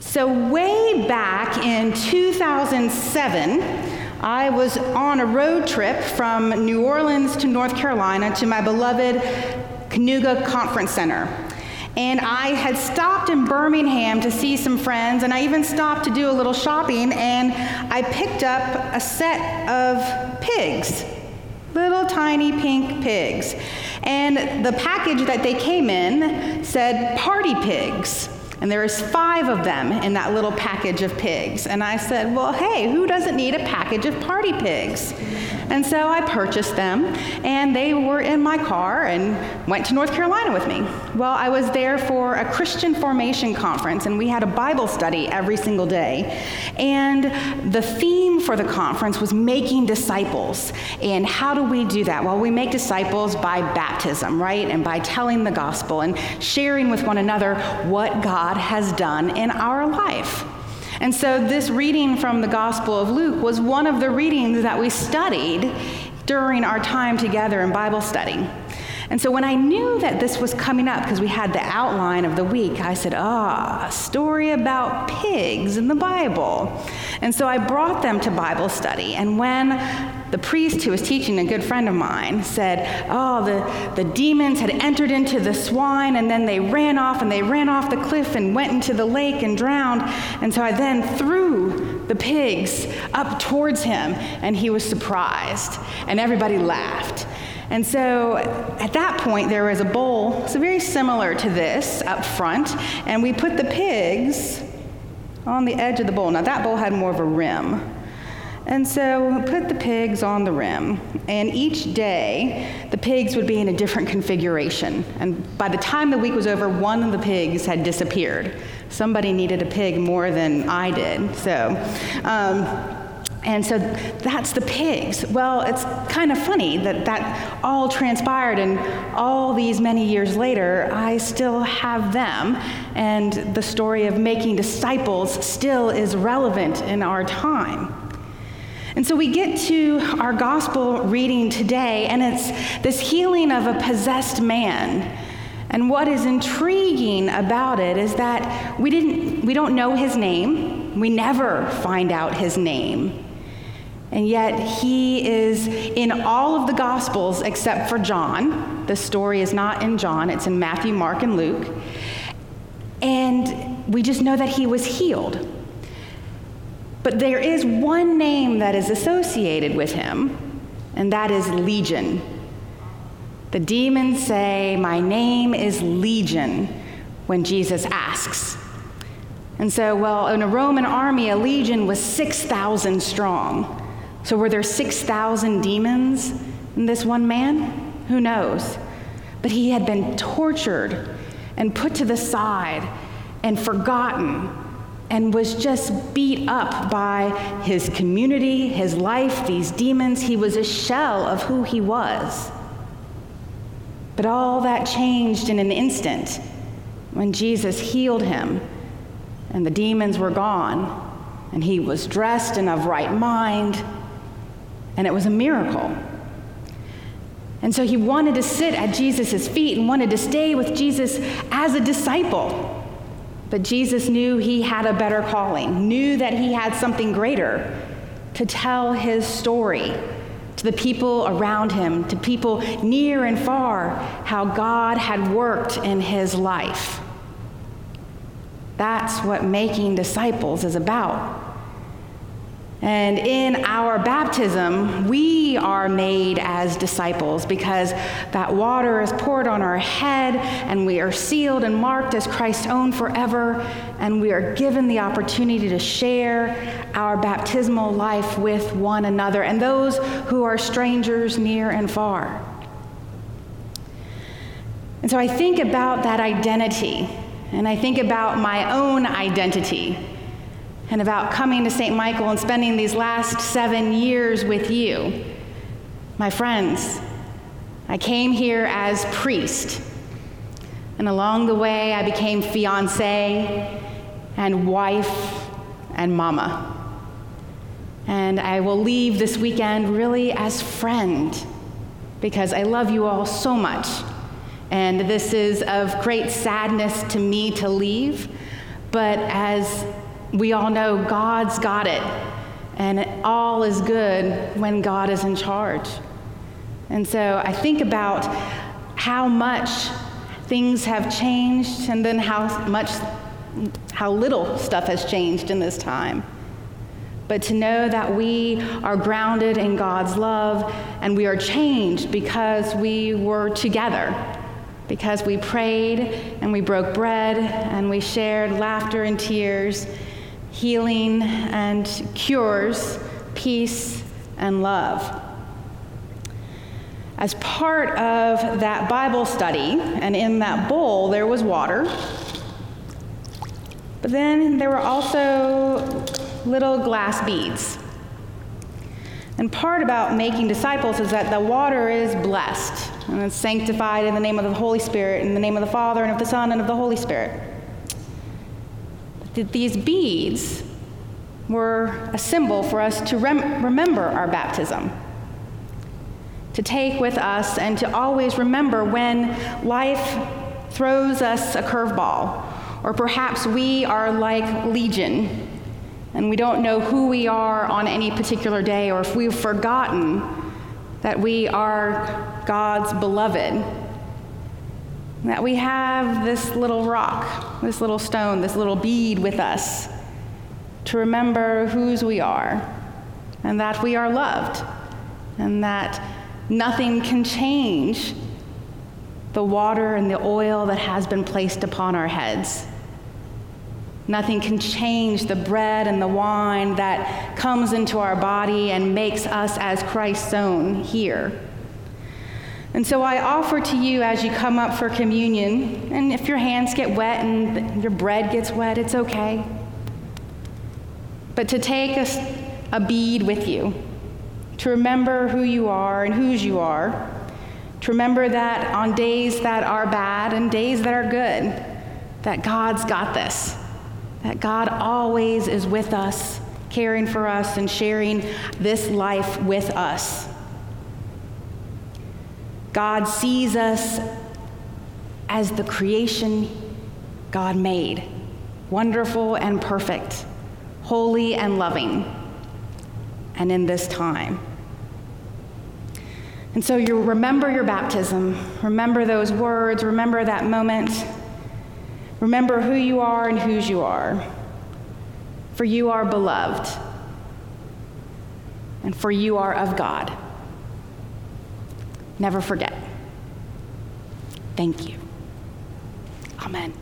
So, way back in 2007, I was on a road trip from New Orleans to North Carolina to my beloved Kanuga Conference Center. And I had stopped in Birmingham to see some friends, and I even stopped to do a little shopping, and I picked up a set of pigs, little tiny pink pigs. And the package that they came in said party pigs. And there was five of them in that little package of pigs. And I said, well, hey, who doesn't need a package of party pigs? And so I purchased them, and they were in my car and went to North Carolina with me. Well, I was there for a Christian formation conference, and we had a Bible study every single day. And the theme for the conference was making disciples. And how do we do that? Well, we make disciples by baptism, right? And by telling the gospel and sharing with one another what God has done in our life. And so, this reading from the Gospel of Luke was one of the readings that we studied during our time together in Bible study. And so when I knew that this was coming up, because we had the outline of the week, I said, ah, a story about pigs in the Bible. And so I brought them to Bible study. And when the priest who was teaching, a good friend of mine, said, oh, the, the demons had entered into the swine and then they ran off and they ran off the cliff and went into the lake and drowned. And so I then threw the pigs up towards him and he was surprised. And everybody laughed. And so at that point, there was a bowl, so very similar to this up front, and we put the pigs on the edge of the bowl. Now, that bowl had more of a rim. And so we put the pigs on the rim, and each day the pigs would be in a different configuration. And by the time the week was over, one of the pigs had disappeared. Somebody needed a pig more than I did. So, um, and so that's the pigs. Well, it's kind of funny that that all transpired, and all these many years later, I still have them, and the story of making disciples still is relevant in our time. And so we get to our gospel reading today, and it's this healing of a possessed man. And what is intriguing about it is that we, didn't, we don't know his name. We never find out his name. And yet, he is in all of the Gospels except for John. The story is not in John, it's in Matthew, Mark, and Luke. And we just know that he was healed. But there is one name that is associated with him, and that is Legion. The demons say, My name is Legion, when Jesus asks. And so, well, in a Roman army, a legion was 6,000 strong. So, were there 6,000 demons in this one man? Who knows? But he had been tortured and put to the side and forgotten and was just beat up by his community, his life, these demons. He was a shell of who he was. But all that changed in an instant when Jesus healed him and the demons were gone and he was dressed and of right mind and it was a miracle. And so he wanted to sit at Jesus' feet and wanted to stay with Jesus as a disciple. But Jesus knew he had a better calling, knew that he had something greater to tell his story to the people around him, to people near and far, how God had worked in his life. That's what making disciples is about. And in our baptism, we are made as disciples because that water is poured on our head and we are sealed and marked as Christ's own forever. And we are given the opportunity to share our baptismal life with one another and those who are strangers near and far. And so I think about that identity and I think about my own identity and about coming to St. Michael and spending these last seven years with you. My friends, I came here as priest, and along the way, I became fiance and wife and mama. And I will leave this weekend really as friend because I love you all so much. And this is of great sadness to me to leave But as we all know, God's got it. And all is good when God is in charge. And so I think about how much things have changed and then how much, how little stuff has changed in this time. But to know that we are grounded in God's love and we are changed because we were together, because we prayed and we broke bread and we shared laughter and tears healing and cures, peace and love. As part of that Bible study, and in that bowl, there was water. But then there were also little glass beads. And part about making disciples is that the water is blessed and it's sanctified in the name of the Holy Spirit, in the name of the Father, and of the Son, and of the Holy Spirit that these beads were a symbol for us to rem- remember our baptism, to take with us, and to always remember when life throws us a curveball, or perhaps we are like Legion and we don't know who we are on any particular day, or if we've forgotten that we are God's beloved that we have this little rock, this little stone, this little bead with us to remember whose we are and that we are loved and that nothing can change the water and the oil that has been placed upon our heads. Nothing can change the bread and the wine that comes into our body and makes us as Christ's own here. And so I offer to you as you come up for communion, and if your hands get wet and your bread gets wet, it's okay. But to take a, a bead with you, to remember who you are and whose you are, to remember that on days that are bad and days that are good, that God's got this, that God always is with us, caring for us and sharing this life with us. God sees us as the creation God made wonderful and perfect, holy and loving, and in this time. And so you remember your baptism, remember those words, remember that moment, remember who you are and whose you are. For you are beloved, and for you are of God. Never forget. Thank you. Amen.